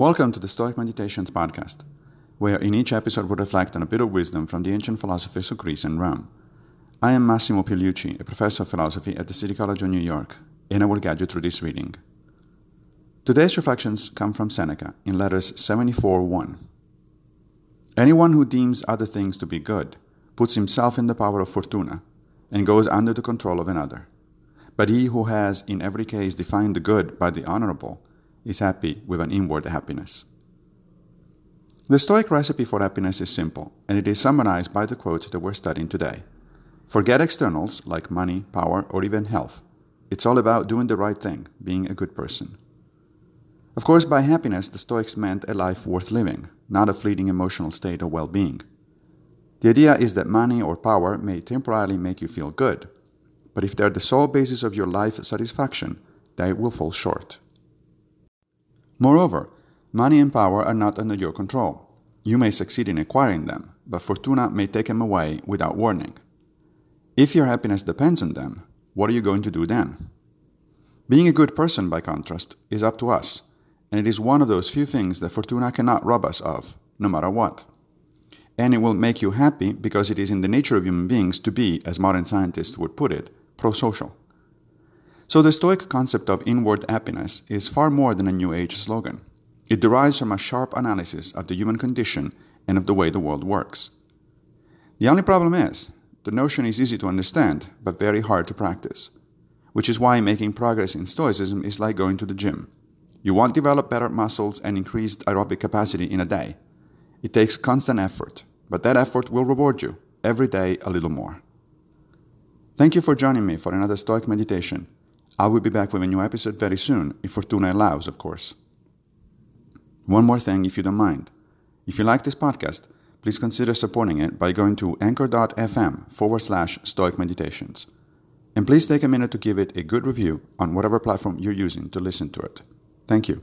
Welcome to the Stoic Meditations podcast, where in each episode we reflect on a bit of wisdom from the ancient philosophers of Greece and Rome. I am Massimo Pigliucci, a professor of philosophy at the City College of New York, and I will guide you through this reading. Today's reflections come from Seneca in letters 74 1. Anyone who deems other things to be good puts himself in the power of fortuna and goes under the control of another. But he who has in every case defined the good by the honorable is happy with an inward happiness. The Stoic recipe for happiness is simple, and it is summarized by the quote that we're studying today. Forget externals like money, power, or even health. It's all about doing the right thing, being a good person. Of course, by happiness, the Stoics meant a life worth living, not a fleeting emotional state of well being. The idea is that money or power may temporarily make you feel good, but if they're the sole basis of your life satisfaction, they will fall short. Moreover, money and power are not under your control. You may succeed in acquiring them, but fortuna may take them away without warning. If your happiness depends on them, what are you going to do then? Being a good person, by contrast, is up to us, and it is one of those few things that fortuna cannot rob us of, no matter what and it will make you happy because it is in the nature of human beings to be, as modern scientists would put it, pro-social. So the Stoic concept of inward happiness is far more than a New Age slogan. It derives from a sharp analysis of the human condition and of the way the world works. The only problem is, the notion is easy to understand, but very hard to practice, which is why making progress in Stoicism is like going to the gym. You won't develop better muscles and increased aerobic capacity in a day. It takes constant effort, but that effort will reward you every day a little more. Thank you for joining me for another Stoic meditation. I will be back with a new episode very soon, if Fortuna allows, of course. One more thing, if you don't mind. If you like this podcast, please consider supporting it by going to anchor.fm forward slash Stoic Meditations. And please take a minute to give it a good review on whatever platform you're using to listen to it. Thank you.